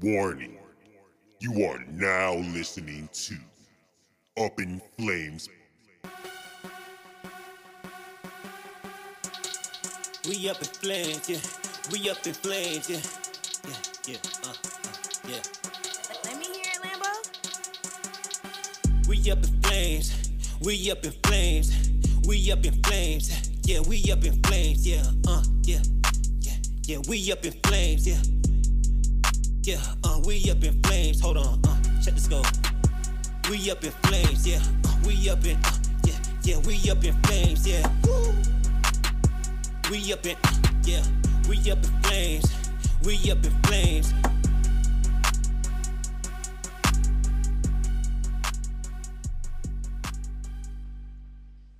Warning. You are now listening to Up in Flames. We up in flames, yeah. We up in flames, yeah. Yeah, yeah, uh, uh, yeah. Let me hear it, Lambo. We up in flames. We up in flames. We up in flames. Yeah, we up in flames. Yeah, uh, yeah, yeah, yeah. We up in flames. Yeah, yeah. Uh, we up in flames. Hold on. Uh, check the scope. We up in flames. Yeah, uh, we up in. Uh, yeah, yeah. We up in flames. Yeah. Woo. We up in. Uh, yeah. We up in flames. We up in flames.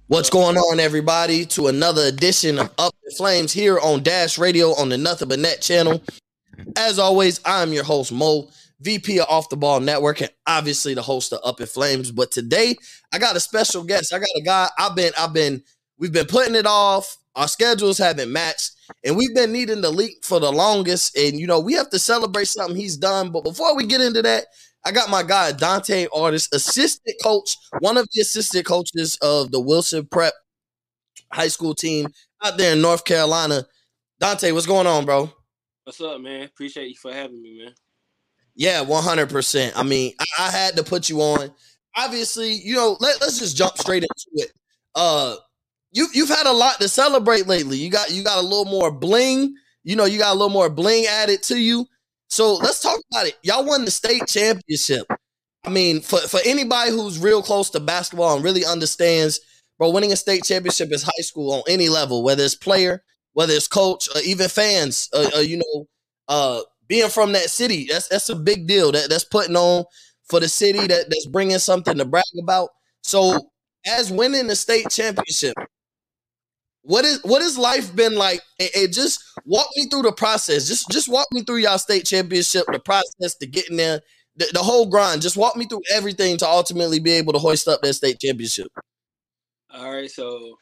What's going on, everybody? To another edition of Up in Flames here on Dash Radio on the Nothing But Net channel. As always, I'm your host Mo, VP of Off the Ball Network, and obviously the host of Up in Flames. But today, I got a special guest. I got a guy. I've been, I've been, we've been putting it off. Our schedules haven't matched, and we've been needing the leak for the longest. And you know, we have to celebrate something he's done. But before we get into that, I got my guy Dante Artis, assistant coach, one of the assistant coaches of the Wilson Prep high school team out there in North Carolina. Dante, what's going on, bro? What's up, man? Appreciate you for having me, man. Yeah, one hundred percent. I mean, I, had to put you on. Obviously, you know, let, let's just jump straight into it. Uh, you you've had a lot to celebrate lately. You got you got a little more bling. You know, you got a little more bling added to you. So let's talk about it. Y'all won the state championship. I mean, for, for anybody who's real close to basketball and really understands, bro, winning a state championship is high school on any level, whether it's player, whether it's coach, or even fans. Uh, uh, you know, uh, being from that city, that's that's a big deal. That that's putting on for the city. That that's bringing something to brag about. So, as winning the state championship, what is what has life been like? And, and just walk me through the process. Just just walk me through y'all state championship, the process to getting there, the, the whole grind. Just walk me through everything to ultimately be able to hoist up that state championship. All right, so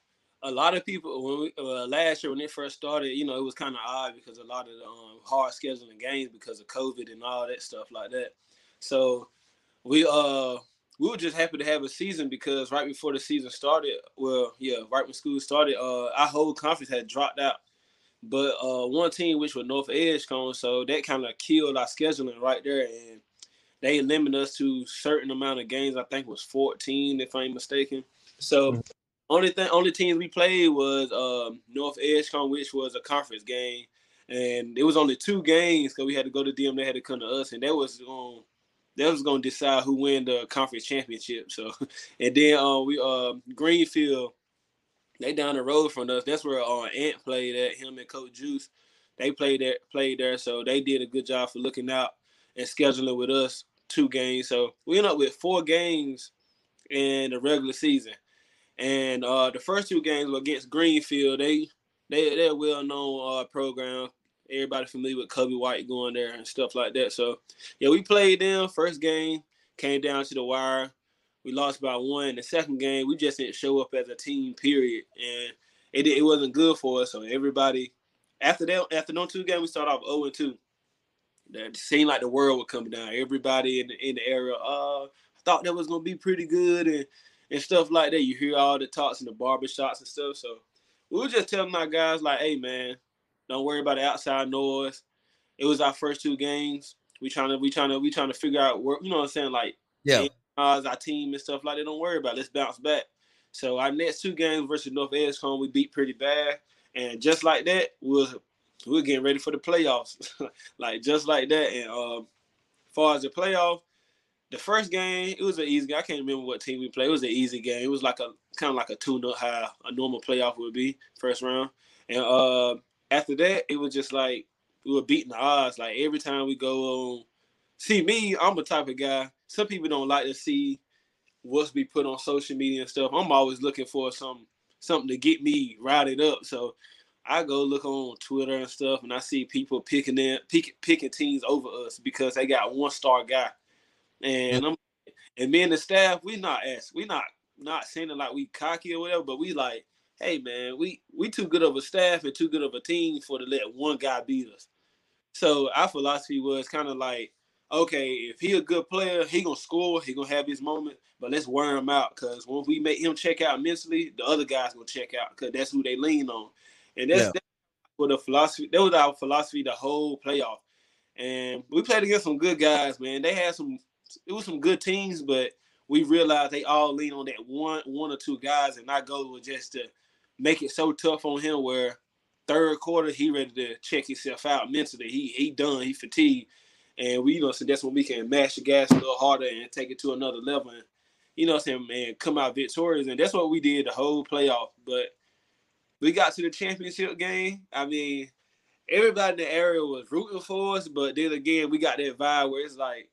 a lot of people when we, uh, last year when it first started, you know, it was kind of odd because a lot of the um, hard scheduling games because of COVID and all that stuff like that. So we uh we were just happy to have a season because right before the season started, well, yeah, right when school started, uh, our whole conference had dropped out. But uh, one team, which was North Edgecombe, so that kind of killed our scheduling right there, and they limited us to certain amount of games. I think was 14, if I'm mistaken. So only thing, only teams we played was um, North Edgecombe, which was a conference game, and it was only two games because we had to go to them. They had to come to us, and that was on that was gonna decide who win the conference championship. So, and then uh, we uh Greenfield, they down the road from us. That's where uh, Ant played at. Him and Coach Juice, they played there, played there. So they did a good job for looking out and scheduling with us two games. So we ended up with four games in the regular season. And uh, the first two games were against Greenfield. They they they're a well known uh, program everybody familiar with Cubby White going there and stuff like that. So yeah, we played them first game, came down to the wire. We lost by one. The second game, we just didn't show up as a team, period, and it it wasn't good for us. So everybody after that after those two games, we started off 0 and 2. That seemed like the world would come down. Everybody in the in the area, uh, thought that was gonna be pretty good and and stuff like that. You hear all the talks in the barbershops and stuff. So we were just telling our guys like, hey man, don't worry about the outside noise. It was our first two games. We trying to we trying to we trying to figure out where you know what I'm saying like Yeah. our team and stuff like that. Don't worry about. It. Let's bounce back. So our next two games versus North Edgecombe, we beat pretty bad, and just like that, we was we are getting ready for the playoffs, like just like that. And um, as far as the playoff, the first game it was an easy. Game. I can't remember what team we played. It was an easy game. It was like a kind of like a two nut high a normal playoff would be first round. And uh, after that, it was just like we were beating the odds. Like every time we go on, see me, I'm a type of guy. Some people don't like to see what's be put on social media and stuff. I'm always looking for some something to get me routed up. So I go look on Twitter and stuff, and I see people picking them, pick, picking teams over us because they got one star guy. And I'm and me and the staff, we not as we not not saying it like we cocky or whatever, but we like hey man, we we too good of a staff and too good of a team for to let one guy beat us. So our philosophy was kind of like okay, if he a good player, he gonna score, he gonna have his moment, but let's wear him out because when we make him check out mentally, the other guys gonna check out because that's who they lean on, and that's, Yeah. that's what the philosophy. That was our philosophy the whole playoff, and we played against some good guys, man. They had some, it was some good teams, but we realized they all lean on that one, one or two guys, and our goal was just to make it so tough on him where third quarter he ready to check himself out mentally. He he done, he fatigued. And we, you know, so that's when we can mash the gas a little harder and take it to another level. And, you know, I'm saying, and come out victorious. And that's what we did the whole playoff. But we got to the championship game. I mean, everybody in the area was rooting for us, but then again, we got that vibe where it's like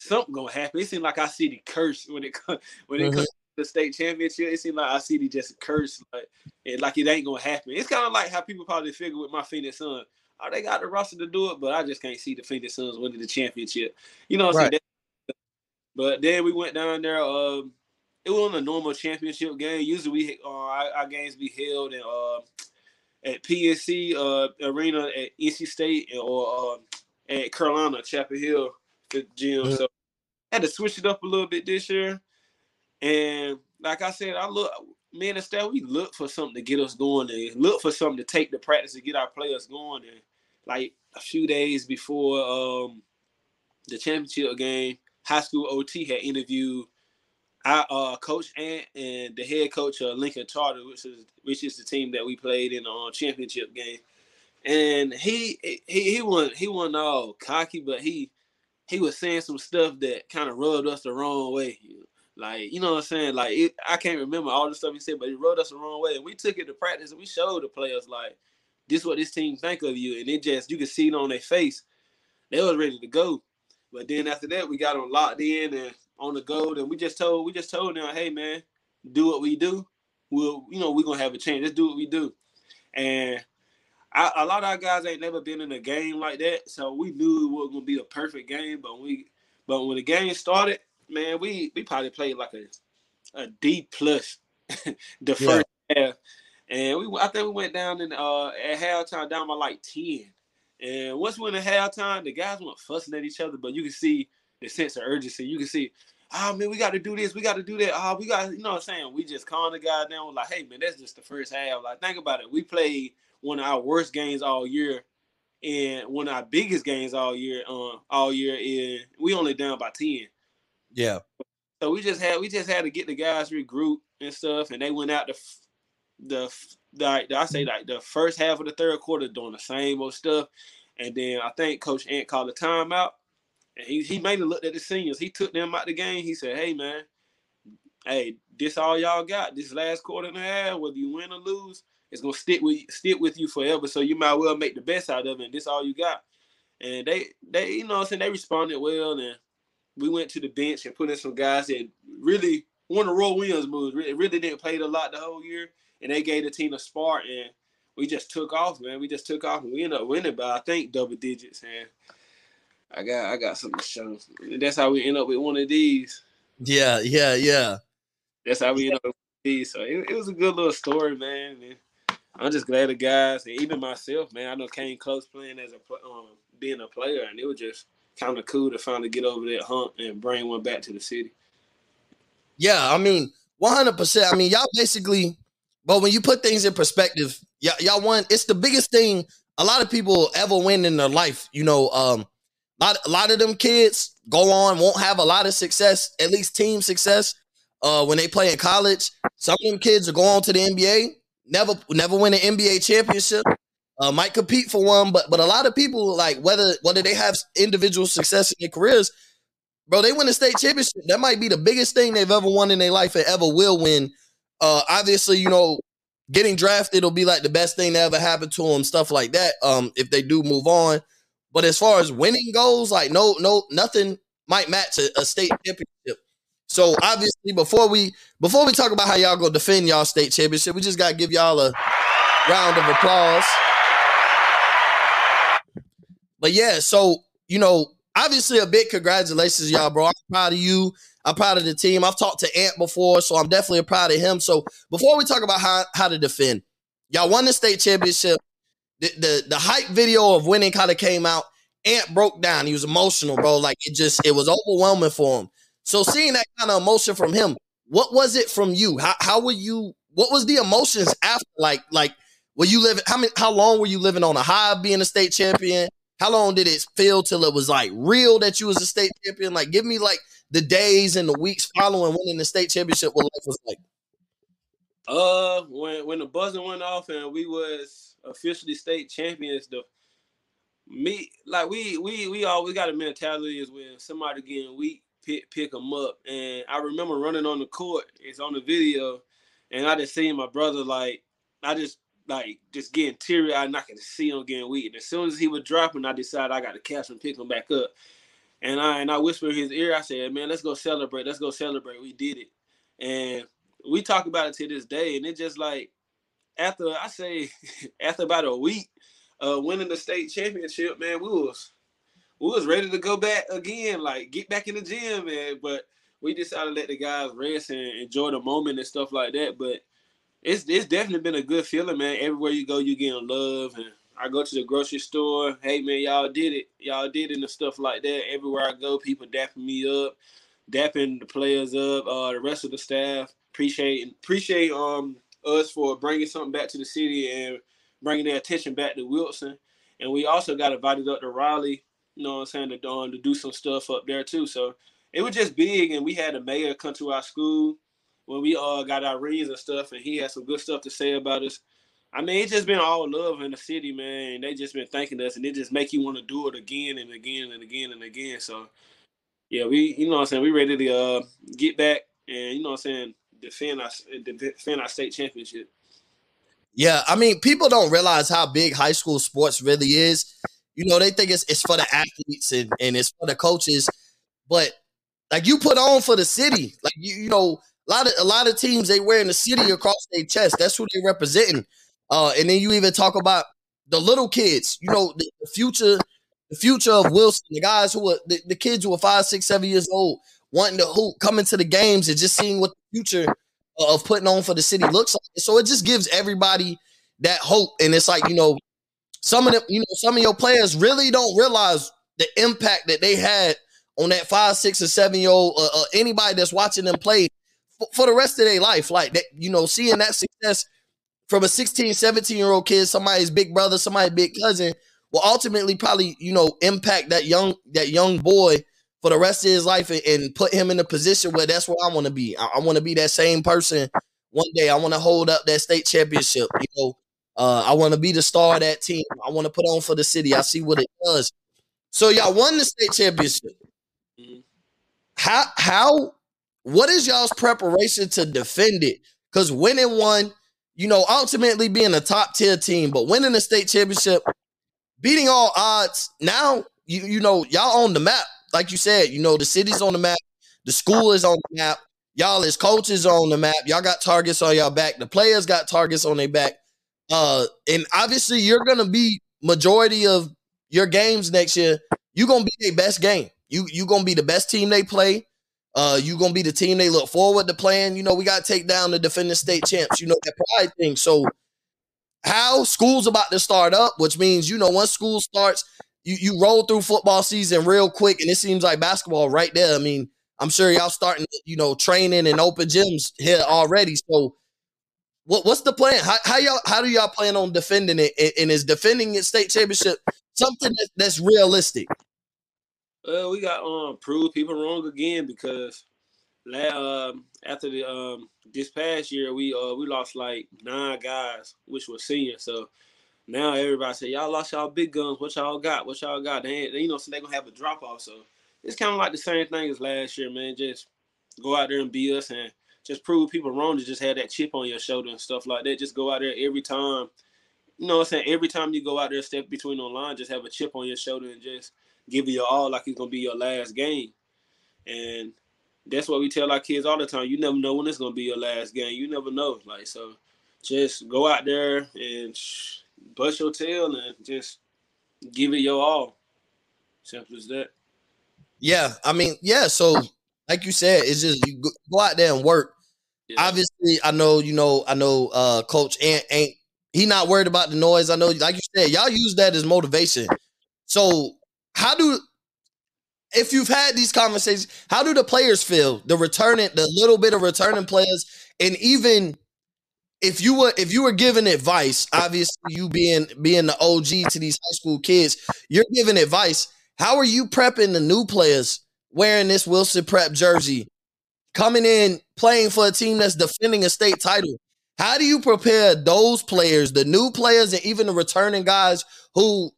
something gonna happen. It seemed like I see the curse when it comes when it Mhm. comes to the state championship. It seemed like our city just curse, like and like it ain't gonna happen. It's kind of like how people probably figure with my Phoenix Suns. Oh, they got the roster to do it, but I just can't see the Phoenix Suns winning the championship. You know what I'm saying? But then we went down there. Um, it was a normal championship game. Usually, we uh, our, our games be held in uh, at PNC uh, Arena at NC State or uh, at Carolina Chapel Hill the gym. So I had to switch it up a little bit this year. And like I said, I look me and staff, we look for something to get us going and look for something to take the practice to get our players going. And like a few days before um, the championship game, high school OT had interviewed our uh, coach Ant and the head coach of Lincoln Charter, which is which is the team that we played in the uh, championship game. And he he he wasn't he wasn't all cocky, but he he was saying some stuff that kind of rubbed us the wrong way. Like, you know what I'm saying? Like, it, I can't remember all the stuff he said, but he rubbed us the wrong way. And we took it to practice and we showed the players, like, this is what this team think of you. And it just, you could see it on their face. They was ready to go. But then after that, we got them locked in and on the go. And we just told, we just told them, hey, man, do what we do. We'll, you know, we're going to have a chance. Let's do what we do. And I, a lot of our guys ain't never been in a game like that, so we knew it was gonna be a perfect game. But we, but when the game started, man, we we probably played like a a D plus the Yeah. first half, and we I think we went down in uh at halftime down by like ten. And once we went in halftime, the guys weren't fussing at each other, but you can see the sense of urgency. You can see, oh man, we got to do this, we got to do that. Oh, we got, you know what I'm saying? We just calm the guy down. Like, hey man, that's just the first half. Like, think about it. We played one of our worst games all year, and one of our biggest games all year. Uh, all year, and we only down by ten. Yeah. So we just had we just had to get the guys regroup and stuff, and they went out the the like I say like the first half of the third quarter doing the same old stuff, and then I think Coach Ant called a timeout, and he he mainly looked at the seniors. He took them out the game. He said, "Hey man, hey, this all y'all got. This last quarter and a half, whether you win or lose, it's gonna stick with stick with you forever. So you might well make the best out of it. And this all you got." And they they you know what I'm saying they responded well and we went to the bench and put in some guys that really one of Roy Williams moves. Really, really didn't play a lot the whole year, and they gave the team a spark, and we just took off, man. We just took off, and we ended up winning by I think double digits. And I got I got something to show. That's how we end up with one of these. Yeah. Yeah. Yeah. That's how we end up with these. So it, it was a good little story, man. And I'm just glad the guys, and even myself, man. I know came close playing as a um, being a player, and it was just kind of cool to finally get over that hump and bring one back to the city. Yeah, I mean, one hundred percent. I mean, y'all basically, but when you put things in perspective, y'all, y'all won. It's the biggest thing a lot of people ever win in their life. You know, um, a lot, a lot of them kids go on won't have a lot of success, at least team success, uh, when they play in college. Some of them kids will go on to the NBA, never, never win an NBA championship. Uh, might compete for one, but but a lot of people like whether whether they have individual success in their careers, bro, they win a state championship. That might be the biggest thing they've ever won in their life and ever will win. Uh, obviously, you know, getting drafted will be like the best thing that ever happened to them, stuff like that. Um, if they do move on, but as far as winning goes, like no, no, nothing might match a, a state championship. So obviously, before we before we talk about how y'all go defend y'all state championship, we just gotta give y'all a round of applause. But yeah, so you know, obviously a big congratulations, y'all, bro. I'm proud of you. I'm proud of the team. I've talked to Ant before, so I'm definitely proud of him. So before we talk about how, how to defend, y'all won the state championship. The, the the hype video of winning kind of came out, Ant broke down. He was emotional, bro. Like it just it was overwhelming for him. So seeing that kind of emotion from him, what was it from you? How how were you? What was the emotions after? Like like were you living? How many? How long were you living on a high being a state champion? How long did it feel till it was like real that you was a state champion? Like give me like the days and the weeks following winning the state championship. What life was like? Uh, when when the buzzer went off and we was officially state champions, the me like we we we always got a mentality is when somebody getting weak, pick pick them up. And I remember running on the court. It's on the video, and I just seen my brother like I just like just getting teary eyed, and I could see him getting weak. And as soon as he was dropping, I decided I got to catch him, pick him back up. And I and I whispered in his ear, I said, "Man, let's go celebrate. Let's go celebrate. We did it." And we talk about it to this day, and it just like after I say after about a week uh winning the state championship, man, we was we was ready to go back again, like get back in the gym, man. But we decided to let the guys rest and enjoy the moment and stuff like that. But it's it's definitely been a good feeling, man. Everywhere you go, you getting love, and I go to the grocery store. Hey, man, y'all did it, y'all did it, and stuff like that. Everywhere I go, people dapping me up, dapping the players up, uh, the rest of the staff. Appreciate appreciate um us for bringing something back to the city and bringing their attention back to Wilson. And we also got invited up to Raleigh, you know what I'm saying, to, um, to do some stuff up there too. So it was just big, and we had a mayor come to our school when we all got our rings and stuff, and he had some good stuff to say about us. I mean, it's just been all love in the city, man. They just been thanking us, and it just make you want to do it again and again and again and again. So, yeah, we, you know, what I'm saying, we ready to uh, get back and you know, what I'm saying, defend our defend our state championship. Yeah, I mean, people don't realize how big high school sports really is. You know, they think it's it's for the athletes and, and it's for the coaches, but like you put on for the city. Like you, you know, a lot of a lot of teams they wear in the city across their chest. That's who they're representing. Uh, and then you even talk about the little kids. You know, the, the future, the future of Wilson, the guys who are the, the kids who are five, six, seven years old, wanting to hoop, coming to the games and just seeing what the future of putting on for the city looks like. So it just gives everybody that hope. And it's like, you know, some of them, you know, some of your players really don't realize the impact that they had on that five, six, or seven year old, uh, uh, anybody that's watching them play for, for the rest of their life. Like that, you know, seeing that success from a 16, 17 year old kid, somebody's big brother, somebody's big cousin will ultimately probably, you know, impact that young, that young boy for the rest of his life and, and put him in a position where that's where I want to be. I, I want to be that same person one day. I want to hold up that state championship. You know, uh, I want to be the star of that team. I want to put on for the city. I see what it does. So y'all won the state championship. Mm-hmm. How how what is y'all's preparation to defend it? Because winning one, you know, ultimately being a top tier team, but winning the state championship, beating all odds. Now you you know y'all on the map like you said, you know, the city's on the map, the school is on the map, y'all as coaches on the map, y'all got targets on y'all back, the players got targets on their back. Uh, and obviously you're gonna be majority of your games next year, you're gonna be their best game. You you gonna be the best team they play. Uh, you gonna be the team they look forward to playing. You know, we gotta take down the defending state champs. You know that pride thing. So, how school's about to start up, which means you know once school starts, you you roll through football season real quick, and it seems like basketball right there. I mean, I'm sure y'all starting, you know, training and open gyms here already. So, what what's the plan? How, how y'all how do y'all plan on defending it? And, and is defending it state championship something that, that's realistic? Well, we got um prove people wrong again because um, after the um this past year we uh we lost like nine guys, which were seniors. So now everybody say y'all lost y'all big guns. What y'all got? What y'all got? They, ain't, you know, so they gonna have a drop off. So it's kind of like the same thing as last year, man. Just go out there and be us and just prove people wrong to just have that chip on your shoulder and stuff like that. Just go out there every time. You know what I'm saying? Every time you go out there, step between the line, just have a chip on your shoulder and just give it your all like it's gonna be your last game. And that's what we tell our kids all the time. You never know when it's gonna be your last game. You never know. Like so, just go out there and bust your tail and just give it your all. Simple as that. Yeah, I mean, yeah. So, like you said, it's just you go out there and work. Yeah. Obviously, I know you know. I know, uh, Coach ain't ain't he not worried about the noise. I know, like you said, y'all use that as motivation. So, how do if you've had these conversations, how do the players feel? The returning, the little bit of returning players, and even if you were if you were giving advice, obviously you being being the OG to these high school kids, you're giving advice. How are you prepping the new players wearing this Wilson Prep jersey, coming in playing for a team that's defending a state title? How do you prepare those players, the new players, and even the returning guys who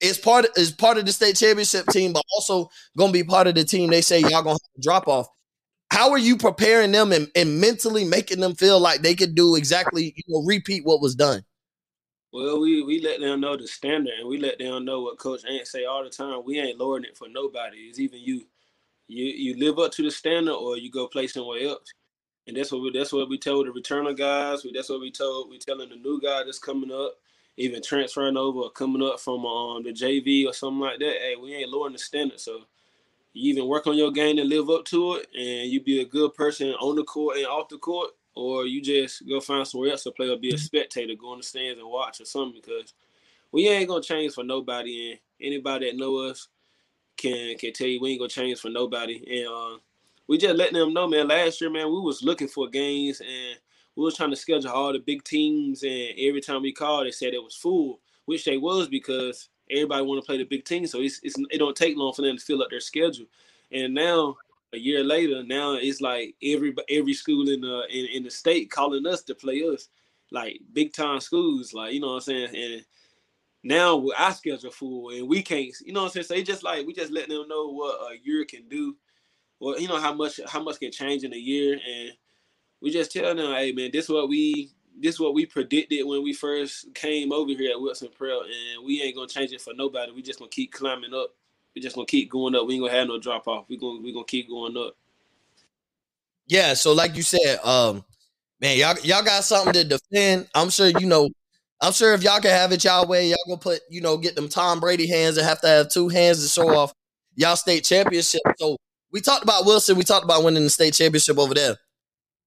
is part of, is part of the state championship team, but also gonna be part of the team they say y'all have a drop off? how are you preparing them and, and mentally making them feel like they could do exactly, you know, repeat what was done? Well, we we let them know the standard, and we let them know what Coach Ant say all the time. We ain't lowering it for nobody. It's even you. You you live up to the standard, or you go play somewhere else. And that's what we that's what we told the returner guys. We, that's what we told we telling the new guy that's coming up, even transferring over or coming up from um the JV or something like that. Hey, we ain't lowering the standard. So you even work on your game and live up to it, and you be a good person on the court and off the court, or you just go find somewhere else to play or be a mm-hmm. spectator, go in the stands and watch or something. Because we ain't gonna change for nobody, and anybody that know us can can tell you we ain't gonna change for nobody. And uh, we just letting them know, man. Last year, man, we was looking for games and we was trying to schedule all the big teams, and every time we called, they said it was full, which they was because everybody want to play the big team, so it's, it's it don't take long for them to fill up their schedule. And now a year later, now it's like every every school in the in, in the state calling us to play us, like big time schools, like you know what I'm saying. And now our schedule full, and we can't, you know what I'm saying. So it's just like we just letting them know what a year can do, well, you know how much how much can change in a year, and we just tell them, hey man, this is what we this is what we predicted when we first came over here at Wilson Prep, and we ain't gonna change it for nobody. We just gonna keep climbing up. We just gonna keep going up. We ain't gonna have no drop off. We gonna we gonna keep going up. Yeah. So like you said, um, man, y'all y'all got something to defend. I'm sure you know. I'm sure if y'all can have it y'all way, y'all gonna put you know get them Tom Brady hands and have to have two hands to show off y'all state championship. So we talked about Wilson. We talked about winning the state championship over there.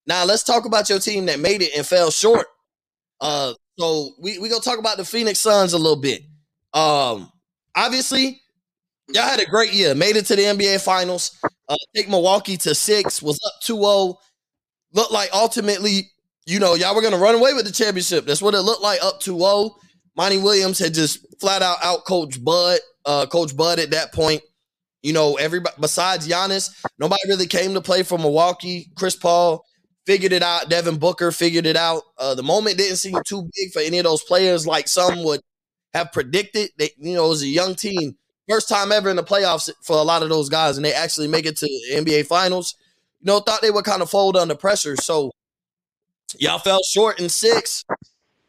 Now let's talk about your team that made it and fell short. Uh, so we we gonna talk about the Phoenix Suns a little bit. Um, obviously, y'all had a great year, made it to the NBA Finals. Uh, take Milwaukee to six, was up 2-0. Looked like ultimately, you know, y'all were gonna run away with the championship. That's what it looked like, up 2-0. Monty Williams had just flat out out coached Bud, uh, Coach Bud at that point. You know, everybody besides Giannis, nobody really came to play for Milwaukee. Chris Paul figured it out. Devin Booker figured it out. Uh, the moment didn't seem too big for any of those players, like some would have predicted. They, you know, it was a young team, first time ever in the playoffs for a lot of those guys, and they actually make it to NBA Finals. You know, thought they would kind of fold under pressure. So y'all fell short in six.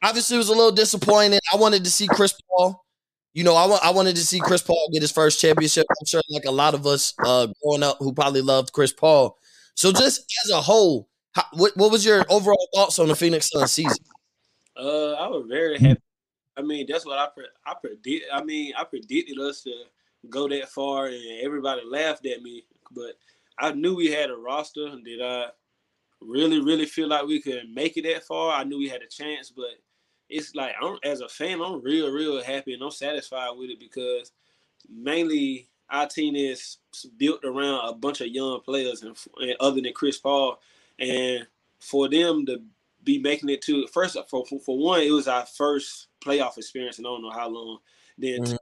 Obviously, it was a little disappointing. I wanted to see Chris Paul. You know, I, I wanted to see Chris Paul get his first championship. I'm sure, like a lot of us uh, growing up who probably loved Chris Paul. So, just as a whole, how, what what was your overall thoughts on the Phoenix Suns season? Uh, I was very happy. I mean, that's what I pre- I predict. I mean, I predicted us to go that far, and everybody laughed at me. But I knew we had a roster. Did I really, really feel like we could make it that far? I knew we had a chance, but it's like I'm as a fan, I'm real, real happy and I'm satisfied with it because mainly our team is built around a bunch of young players, and, and other than Chris Paul, and for them to be making it to first for, for, for one, it was our first playoff experience, and I don't know how long. Then mm-hmm.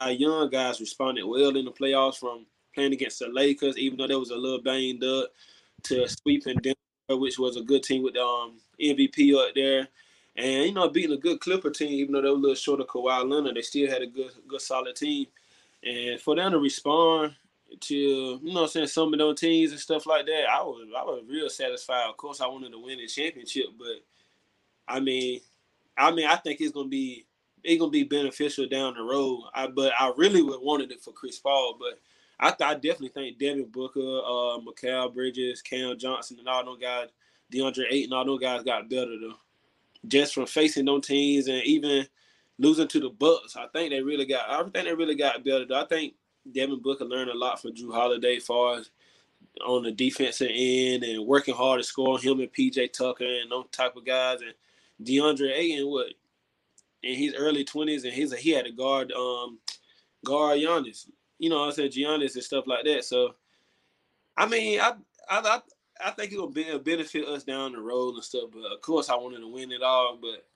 our young guys responded well in the playoffs from playing against the Lakers, even though there was a little banged up, to sweeping Denver, which was a good team with the um, MVP up there. And you know, beating a good Clipper team, even though they were a little short of Kawhi Leonard, they still had a good, good, solid team. And for them to respond to you know I'm saying some of those teams and stuff like that, I was I was real satisfied. Of course, I wanted to win the championship, but I mean, I mean, I think it's gonna be it's gonna be beneficial down the road. I but I really would wanted it for Chris Paul, but I, th- I definitely think Devin Booker, uh, Bridges, Cam Johnson, and all those guys, DeAndre Ayton, all those guys got better though. Just from facing those teams and even losing to the Bucks, I think they really got. I think they really got better. Though. I think Devin Booker learned a lot from Jrue Holiday far as on the defensive end and working hard to score him and PJ Tucker and those type of guys and DeAndre Ayton what in his early twenties and he's a, he had to guard um guard Giannis. You know, I said Giannis and stuff like that. So, I mean, I I I, think it'll be, benefit us down the road and stuff. But of course, I wanted to win it all. But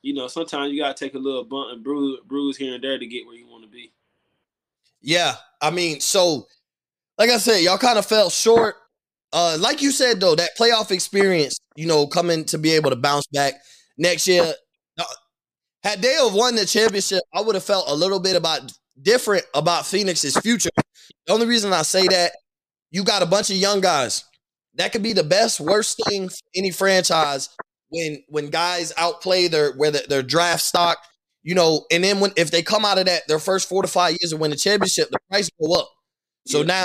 you know, sometimes you gotta take a little bump and bruise, bruise here and there to get where you want to be. Yeah, I mean, so like I said, y'all kind of fell short. Uh, like you said though, that playoff experience, you know, coming to be able to bounce back next year. Uh, had they have won the championship, I would have felt a little bit about different about Phoenix's future. The only reason I say that, you got a bunch of young guys. That could be the best, worst thing for any franchise when when guys outplay their where their, their draft stock, you know, and then when if they come out of that their first four to five years and win the championship, the price go up. So yeah. now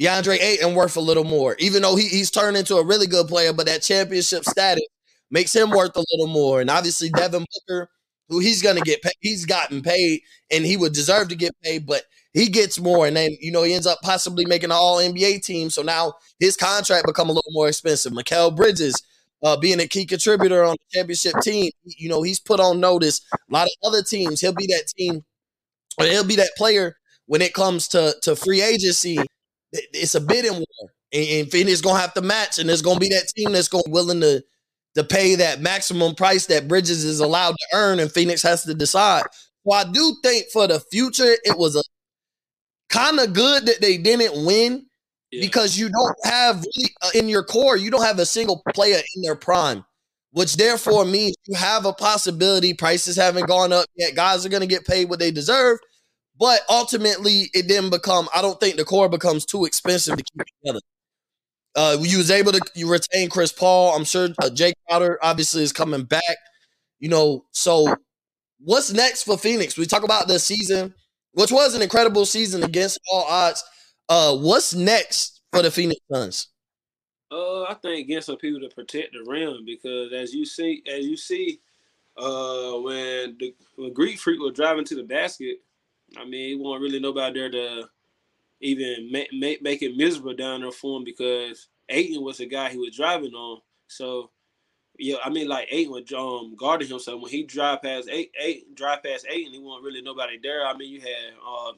DeAndre Ayton worth a little more, even though he, he's turned into a really good player, but that championship status makes him worth a little more. And obviously Devin Booker, who he's gonna get paid, he's gotten paid and he would deserve to get paid, but he gets more, and then you know he ends up possibly making an All NBA team. So now his contract become a little more expensive. Mikal Bridges, uh, being a key contributor on the championship team, you know he's put on notice. A lot of other teams, he'll be that team, or he'll be that player when it comes to to free agency. It's a bidding war, and, and Phoenix gonna have to match, and there's gonna be that team that's gonna willing to to pay that maximum price that Bridges is allowed to earn, and Phoenix has to decide. So I do think for the future, it was a kind of good that they didn't win yeah. because you don't have really, uh, in your core, you don't have a single player in their prime, which therefore means you have a possibility. Prices haven't gone up yet. Guys are going to get paid what they deserve. But ultimately, it didn't become. I don't think the core becomes too expensive to keep together. Uh, you was able to you retain Chris Paul. I'm sure uh, Jae Crowder obviously is coming back. You know, so what's next for Phoenix? We talk about the season which was an incredible season against all odds. Uh, what's next for the Phoenix Suns? Uh, I think getting some people to protect the rim because as you see, as you see, uh, when the when Greek Freak was driving to the basket, I mean, he wasn't really nobody there to even make, make make it miserable down there for him because Ayton was the guy he was driving on. So yeah, I mean, like eight would um guarding himself when he drive past eight, eight drive past eight, and he wasn't really nobody there. I mean, you had uh,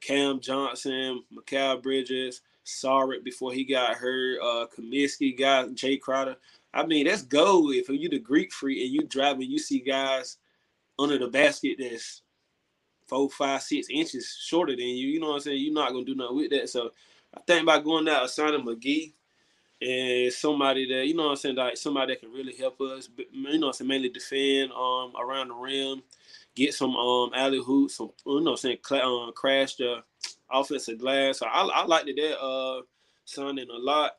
Cam Johnson, Mikal Bridges, Saric before he got hurt, uh, Kaminsky got Jae Crowder. I mean, that's gold if you the Greek freak and you driving, you see guys under the basket that's four, five, six inches shorter than you. You know what I'm saying? You're not gonna do nothing with that. So I think by going out signing McGee and somebody that you know what I'm saying like somebody that can really help us you know I'm saying mainly defend um around the rim get some um alley hoops some you know I'm saying um, crash the offensive glass so I, I like that uh signing a lot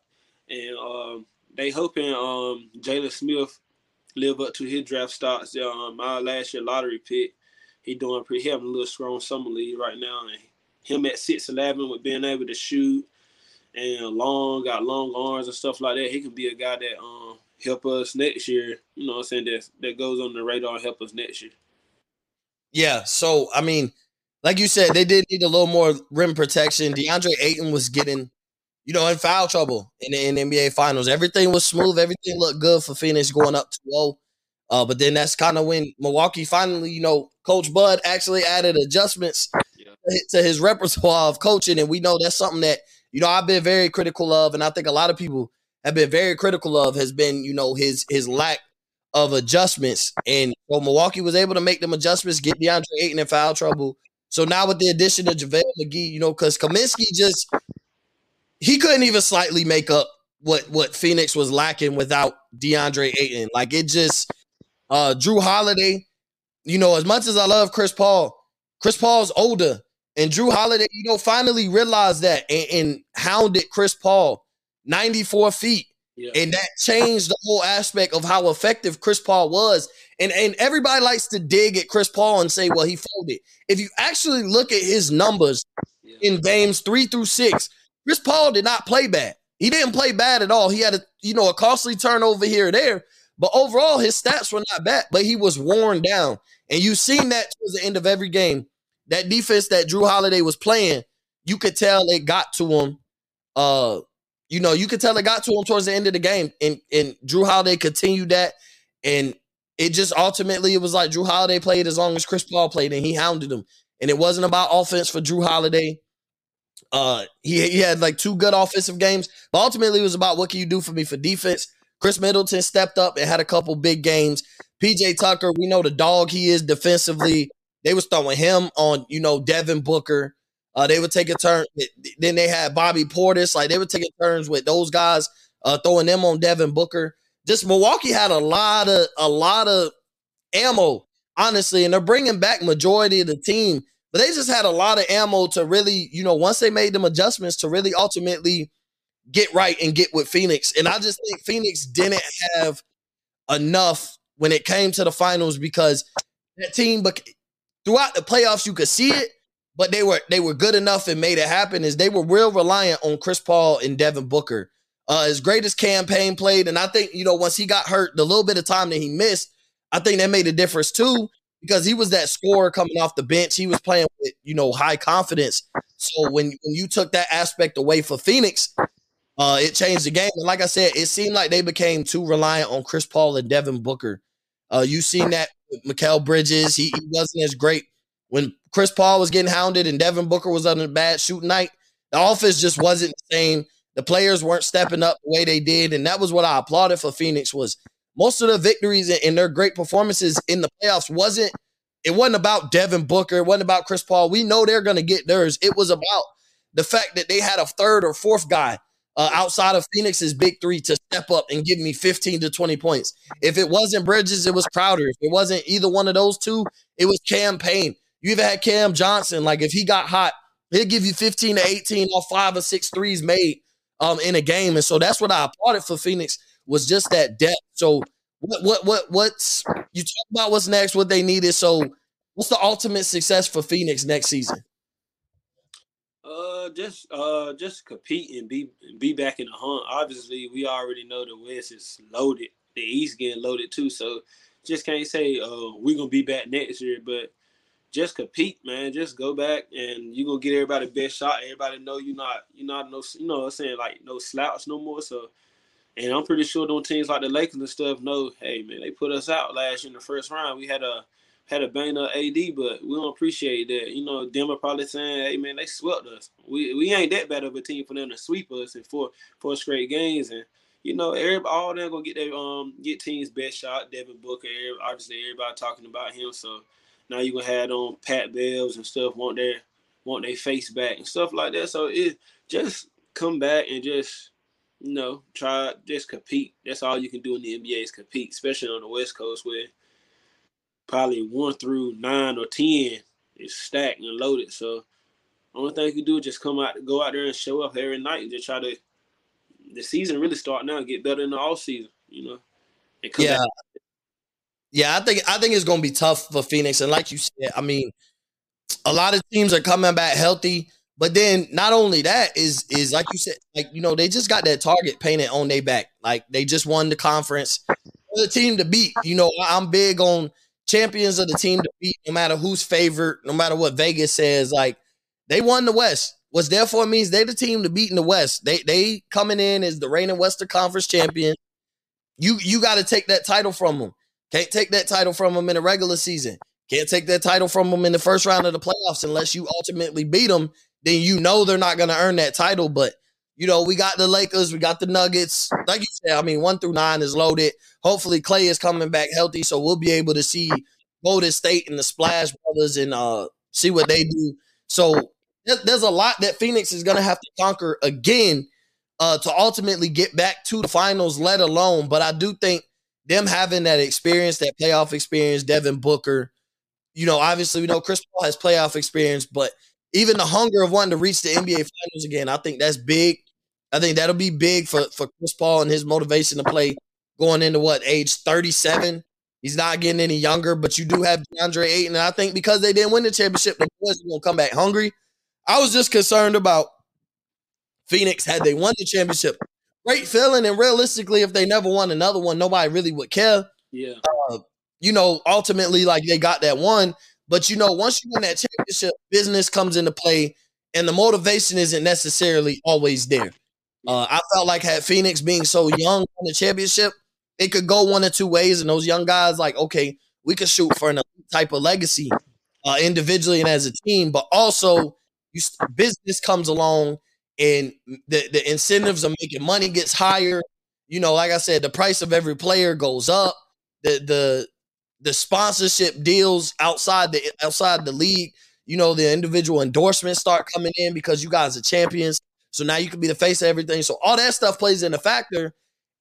and um they hoping um Jalen Smith live up to his draft stocks um our last year lottery pick he doing pretty he having a little strong summer league right now and him at six eleven with being able to shoot and long, got long arms and stuff like that. He can be a guy that um help us next year. You know what I'm saying? That that goes on the radar help us next year. Yeah. So I mean, like you said, they did need a little more rim protection. DeAndre Ayton was getting, you know, in foul trouble in the, in the NBA Finals. Everything was smooth. Everything looked good for Phoenix going up 2-0. Uh, but then that's kind of when Milwaukee finally, you know, Coach Bud actually added adjustments yeah. to his repertoire of coaching, and we know that's something that – you know, I've been very critical of, and I think a lot of people have been very critical of, has been, you know, his his lack of adjustments. And so Milwaukee was able to make them adjustments, get DeAndre Ayton in foul trouble. So now with the addition of JaVale McGee, you know, because Kaminsky just he couldn't even slightly make up what what Phoenix was lacking without DeAndre Ayton. Like it just uh Jrue Holiday, you know, as much as I love Chris Paul, Chris Paul's older. And Jrue Holiday, you know, finally realized that and, and hounded Chris Paul 94 feet. Yeah. And that changed the whole aspect of how effective Chris Paul was. And and everybody likes to dig at Chris Paul and say, well, he folded. If you actually look at his numbers yeah. in games three through six, Chris Paul did not play bad. He didn't play bad at all. He had a you know a costly turnover here or there, but overall his stats were not bad. But he was worn down, and you've seen that towards the end of every game that defense that Jrue Holiday was playing, you could tell it got to him. Uh, you know, you could tell it got to him towards the end of the game, and and Jrue Holiday continued that, and it just ultimately it was like Jrue Holiday played as long as Chris Paul played, and he hounded him. And it wasn't about offense for Jrue Holiday. Uh, he he had like two good offensive games, but ultimately it was about what can you do for me for defense. Khris Middleton stepped up and had a couple big games. PJ Tucker, we know the dog he is defensively. They was throwing him on, you know, Devin Booker. Uh, they would take a turn. Then they had Bobby Portis. Like they would take turns with those guys, uh, throwing them on Devin Booker. Just Milwaukee had a lot of a lot of ammo, honestly, and they're bringing back majority of the team. But they just had a lot of ammo to really, you know, once they made them adjustments to really ultimately get right and get with Phoenix. And I just think Phoenix didn't have enough when it came to the finals because that team, but throughout the playoffs, you could see it, but they were they were good enough and made it happen. Is they were real reliant on Chris Paul and Devin Booker. Uh, his greatest campaign played, and I think you know once he got hurt, the little bit of time that he missed, I think that made a difference too because he was that scorer coming off the bench. He was playing with you know high confidence. So when when you took that aspect away for Phoenix, uh, it changed the game. And like I said, it seemed like they became too reliant on Chris Paul and Devin Booker. Uh, you seen that with Mikal Bridges. He, he wasn't as great when Chris Paul was getting hounded and Devin Booker was on a bad shooting night. The offense just wasn't the same. The players weren't stepping up the way they did, and that was what I applauded for Phoenix. Was most of the victories and their great performances in the playoffs wasn't it wasn't about Devin Booker, it wasn't about Chris Paul. We know they're going to get theirs. It was about the fact that they had a third or fourth guy uh, outside of Phoenix's big three to step up and give me 15 to 20 points. If it wasn't Bridges, it was Crowder. If it wasn't either one of those two, it was Cam Payne. You even had Cam Johnson. Like if he got hot, he'll give you 15 to 18 off five or six threes made um, in a game. And so that's what I applauded for Phoenix was just that depth. So what what what what's you talk about what's next, what they needed. So what's the ultimate success for Phoenix next season? Just uh, just compete and be be back in the hunt. Obviously, we already know the West is loaded. The East getting loaded too. So just can't say uh we're gonna be back next year, but just compete, man. Just go back and you gonna get everybody best shot. Everybody know you're not you're not no you know what I'm saying like no slouch no more. So and I'm pretty sure those teams like the Lakers and stuff know, hey man, they put us out last year in the first round. We had a had a bang up AD, but we don't appreciate that. You know, Denver probably saying, "Hey man, they swept us. We we ain't that bad of a team for them to sweep us in four four straight games." And you know, everybody all them gonna get their um get teams best shot. Devin Booker, obviously everybody talking about him. So now you gonna have on Pat Bells and stuff want their want their face back and stuff like that. So it just come back and just you know try just compete. That's all you can do in the NBA is compete, especially on the West Coast where probably one through nine or ten is stacked and loaded. So only thing you can do is just come out, go out there and show up every night and just try to. The season really start now, get better in the off season, you know. yeah, back. yeah. I think I think it's gonna be tough for Phoenix, and like you said, I mean, a lot of teams are coming back healthy. But then not only that is is like you said, like you know, they just got that target painted on their back. Like they just won the conference. The team to beat. You know, I'm big on champions of the team to beat, no matter who's favored, no matter what Vegas says. Like they won the West. What's therefore means they the team to beat in the West. They they coming in as the reigning Western Conference champion. You you got to take that title from them. Can't take that title from them in the regular season. Can't take that title from them in the first round of the playoffs unless you ultimately beat them. Then you know they're not going to earn that title. But you know, we got the Lakers, we got the Nuggets. Like you said, I mean, one through nine is loaded. Hopefully, Clay is coming back healthy, so we'll be able to see Golden State and the Splash Brothers and uh see what they do. So there's a lot that Phoenix is going to have to conquer again uh, to ultimately get back to the finals, let alone. But I do think them having that experience, that playoff experience, Devin Booker, you know, obviously we know Chris Paul has playoff experience, but even the hunger of wanting to reach the NBA finals again, I think that's big. I think that'll be big for, for Chris Paul and his motivation to play going into what age 37. He's not getting any younger, but you do have DeAndre Ayton. And I think because they didn't win the championship, the boys are gonna come back hungry. I was just concerned about Phoenix had they won the championship. Great feeling, and realistically, if they never won another one, nobody really would care. Yeah. Uh, you know, ultimately, like they got that one. But you know, once you win that championship, business comes into play, and the motivation isn't necessarily always there. Uh, I felt like had Phoenix being so young on the championship, it could go one or two ways. And those young guys, like, okay, we could shoot for an type of legacy uh, individually and as a team, but also you business comes along and the, the incentives of making money gets higher. You know, like I said, the price of every player goes up. The the the sponsorship deals outside the outside the league, you know, the individual endorsements start coming in because you guys are champions. So now you can be the face of everything. So all that stuff plays in a factor.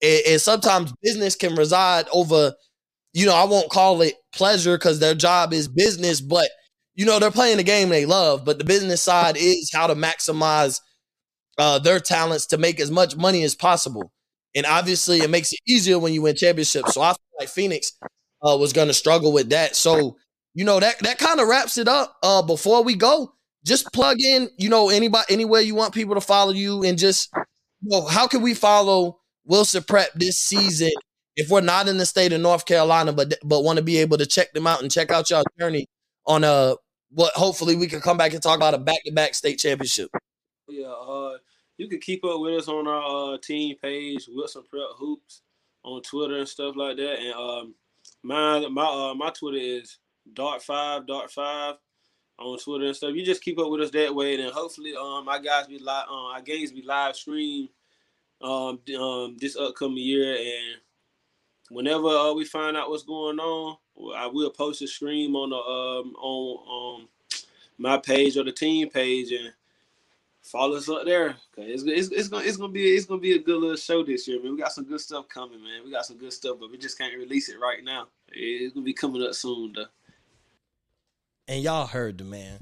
And, and sometimes business can reside over, you know, I won't call it pleasure because their job is business, but you know, they're playing the game they love. But the business side is how to maximize uh, their talents to make as much money as possible. And obviously, it makes it easier when you win championships. So I feel like Phoenix uh, was going to struggle with that. So you know that that kind of wraps it up. Uh, before we go, just plug in. You know anybody anywhere you want people to follow you, and just know how can we follow Wilson Prep this season if we're not in the state of North Carolina, but but want to be able to check them out and check out your journey on uh what hopefully we can come back and talk about a back to back state championship. Yeah, uh, you can keep up with us on our uh, team page, Wilson Prep Hoops, on Twitter and stuff like that. And um, my my uh, my Twitter is Dart Five Dart Five on Twitter and stuff. You just keep up with us that way, and then hopefully, um, my guys be live, um, our games be live streamed, um, um, this upcoming year, and whenever uh, we find out what's going on, I will post a stream on the um on um my page or the team page and follow us up there. Cause it's, it's, it's gonna it's gonna be it's gonna be a good little show this year, man. We got some good stuff coming, man. We got some good stuff, but we just can't release it right now. It's gonna be coming up soon, though. And y'all heard the man.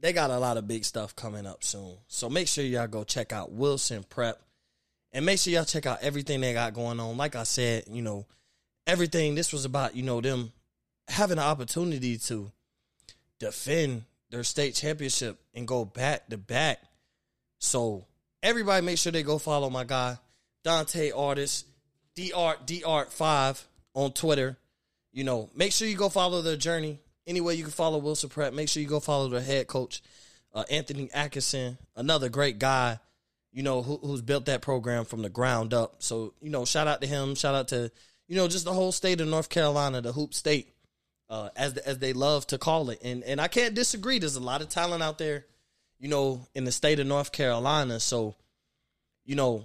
They got a lot of big stuff coming up soon. So make sure y'all go check out Wilson Prep. And make sure y'all check out everything they got going on. Like I said, you know, everything this was about, you know, them having an opportunity to defend their state championship and go back to back so everybody make sure they go follow my guy, Dante Artis, Dart Dart5 on Twitter. You know, make sure you go follow their journey. Anyway, you can follow Wilson Prep. Make sure you go follow the head coach, uh, Anthony Atkinson, another great guy, you know, who, who's built that program from the ground up. So, you know, shout out to him. Shout out to, you know, just the whole state of North Carolina, the hoop state, uh, as the, as they love to call it. And and I can't disagree. There's a lot of talent out there you know, in the state of North Carolina. So, you know,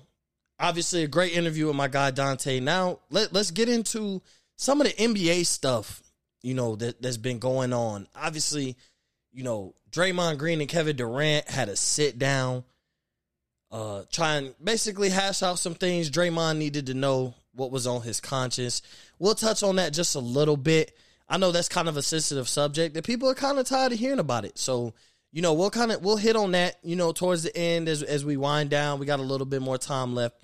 obviously a great interview with my guy Dante. Now let let's get into some of the NBA stuff, you know, that, that's been going on. Obviously, you know, Draymond Green and Kevin Durant had a sit down, uh, try and basically hash out some things Draymond needed to know what was on his conscience. We'll touch on that just a little bit. I know that's kind of a sensitive subject that people are kind of tired of hearing about it. So you know, we'll kind of we'll hit on that, you know, towards the end as as we wind down. We got a little bit more time left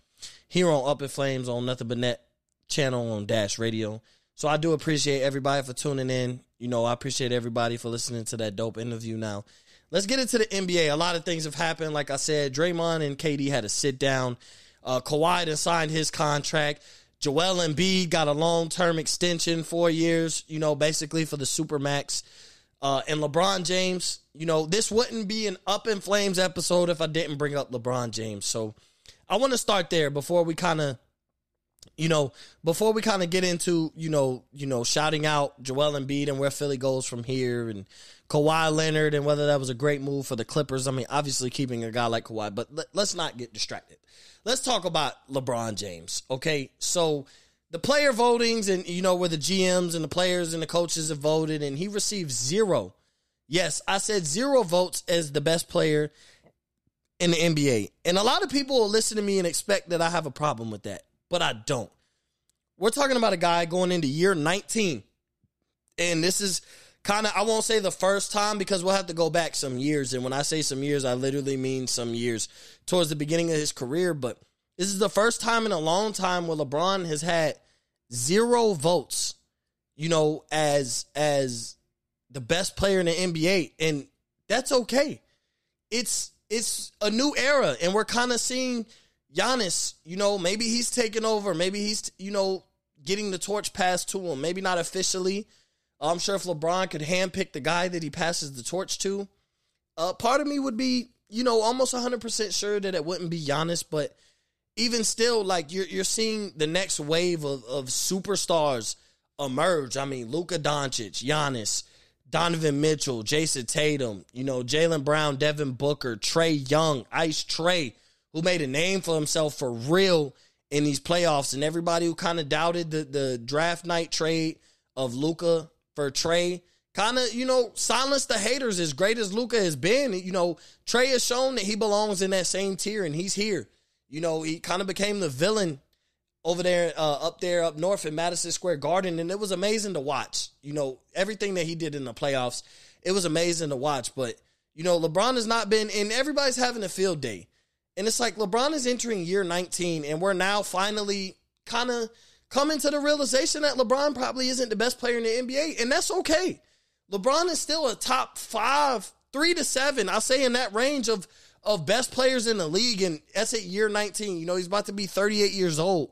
here on Up in Flames on Nothing But Net channel on Dash Radio. So I do appreciate everybody for tuning in. You know, I appreciate everybody for listening to that dope interview. Now, let's get into the NBA. A lot of things have happened. Like I said, Draymond and KD had a sit down. Uh, Kawhi then signed his contract. Joel Embiid got a long term extension, four years. You know, basically for the supermax. Uh, and LeBron James, you know, this wouldn't be an Up in Flames episode if I didn't bring up LeBron James. So I want to start there before we kind of, you know, before we kind of get into, you know, you know, shouting out Joel Embiid and where Philly goes from here and Kawhi Leonard and whether that was a great move for the Clippers. I mean, obviously keeping a guy like Kawhi, but let, let's not get distracted. Let's talk about LeBron James. Okay. So the player votings and you know where the GMs and the players and the coaches have voted and he received zero. Yes, I said zero votes as the best player in the NBA. And a lot of people will listen to me and expect that I have a problem with that, but I don't. We're talking about a guy going into year 19. And this is kind of I won't say the first time because we'll have to go back some years and when I say some years I literally mean some years towards the beginning of his career, but this is the first time in a long time where LeBron has had zero votes, you know, as as the best player in the NBA, and that's okay. It's it's a new era, and we're kind of seeing Giannis. You know, maybe he's taking over. Maybe he's you know getting the torch passed to him. Maybe not officially. I'm sure if LeBron could handpick the guy that he passes the torch to, uh, part of me would be, you know, almost 100% sure that it wouldn't be Giannis, but even still, like you're you're seeing the next wave of, of superstars emerge. I mean, Luka Doncic, Giannis, Donovan Mitchell, Jayson Tatum, you know, Jaylen Brown, Devin Booker, Trae Young, Ice Trae, who made a name for himself for real in these playoffs, and everybody who kind of doubted the the draft night trade of Luka for Trae, kind of, you know, silence the haters as great as Luka has been. You know, Trae has shown that he belongs in that same tier and he's here. You know, he kind of became the villain over there, uh, up there, up north in Madison Square Garden. And it was amazing to watch. You know, everything that he did in the playoffs, it was amazing to watch. But, you know, LeBron has not been, and everybody's having a field day. And it's like LeBron is entering year 19, and we're now finally kind of coming to the realization that LeBron probably isn't the best player in the NBA. And that's okay. LeBron is still a top five, three to seven. I'll say in that range of of best players in the league. And that's at year 19. You know, he's about to be 38 years old.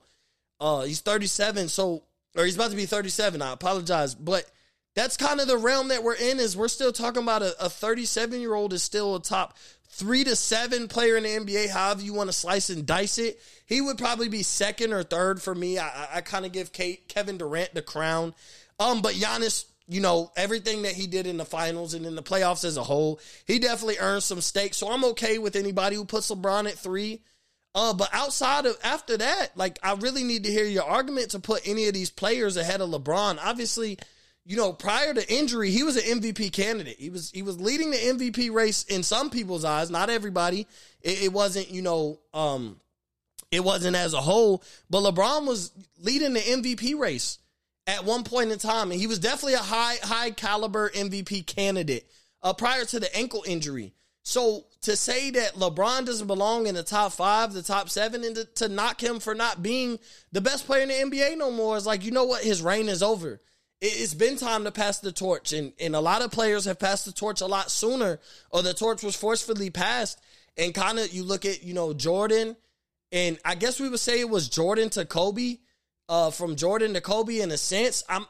Uh, he's 37. So, or he's about to be 37. I apologize. But that's kind of the realm that we're in is we're still talking about a 37 year old is still a top three to seven player in the NBA, however you want to slice and dice it. He would probably be second or third for me. I, I kind of give Kate, Kevin Durant the crown. Um, but Giannis you know, everything that he did in the finals and in the playoffs as a whole, he definitely earned some stakes. So I'm okay with anybody who puts LeBron at three. Uh, but outside of after that, like I really need to hear your argument to put any of these players ahead of LeBron. Obviously, you know, prior to injury, he was an MVP candidate. He was he was leading the MVP race in some people's eyes, not everybody. It, it wasn't, you know, um, it wasn't as a whole, but LeBron was leading the MVP race at one point in time, and he was definitely a high high caliber MVP candidate uh, prior to the ankle injury. So to say that LeBron doesn't belong in the top five, the top seven, and to, to knock him for not being the best player in the NBA no more is like you know what his reign is over. It, it's been time to pass the torch, and and a lot of players have passed the torch a lot sooner, or the torch was forcefully passed. And kind of you look at you know Jordan, and I guess we would say it was Jordan to Kobe uh, from Jordan to Kobe in a sense. I'm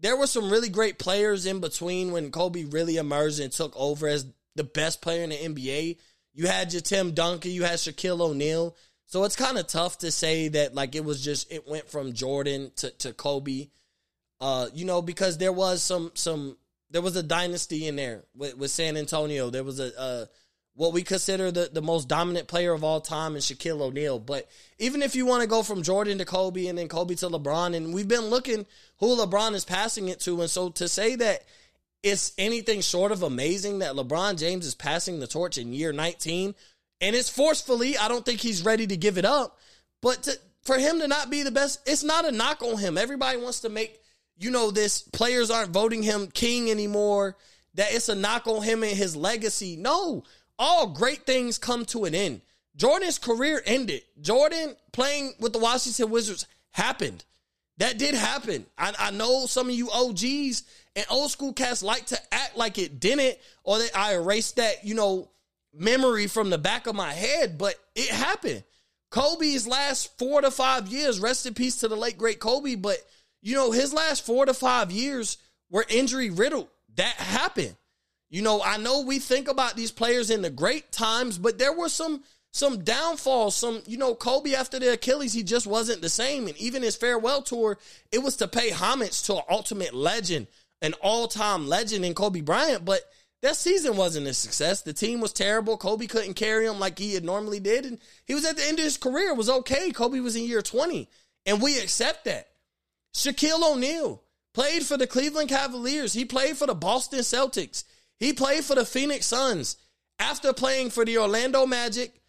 there were some really great players in between when Kobe really emerged and took over as the best player in the NBA. You had your Tim Duncan, you had Shaquille O'Neal. So it's kind of tough to say that like it was just it went from Jordan to, to Kobe. Uh, you know, because there was some some there was a dynasty in there with, with San Antonio. There was a, a what we consider the, the most dominant player of all time in Shaquille O'Neal. But even if you want to go from Jordan to Kobe and then Kobe to LeBron, and we've been looking who LeBron is passing it to. And so to say that it's anything short of amazing that LeBron James is passing the torch in year 19, and it's forcefully, I don't think he's ready to give it up. But to, for him to not be the best, it's not a knock on him. Everybody wants to make, you know, this players aren't voting him king anymore, that it's a knock on him and his legacy. No, all great things come to an end. Jordan's career ended. Jordan playing with the Washington Wizards happened. That did happen. I, I know some of you OGs and old school cats like to act like it didn't, or that I erased that, you know, memory from the back of my head, but it happened. Kobe's last four to five years, rest in peace to the late great Kobe, but you know, his last four to five years were injury riddled. That happened. You know, I know we think about these players in the great times, but there were some some downfalls. Some, you know, Kobe after the Achilles, he just wasn't the same. And even his farewell tour, it was to pay homage to an ultimate legend, an all-time legend in Kobe Bryant. But that season wasn't a success. The team was terrible. Kobe couldn't carry him like he had normally did. And he was at the end of his career. It was okay. Kobe was in year 20. And we accept that. Shaquille O'Neal played for the Cleveland Cavaliers. He played for the Boston Celtics. He played for the Phoenix Suns after playing for the Orlando Magic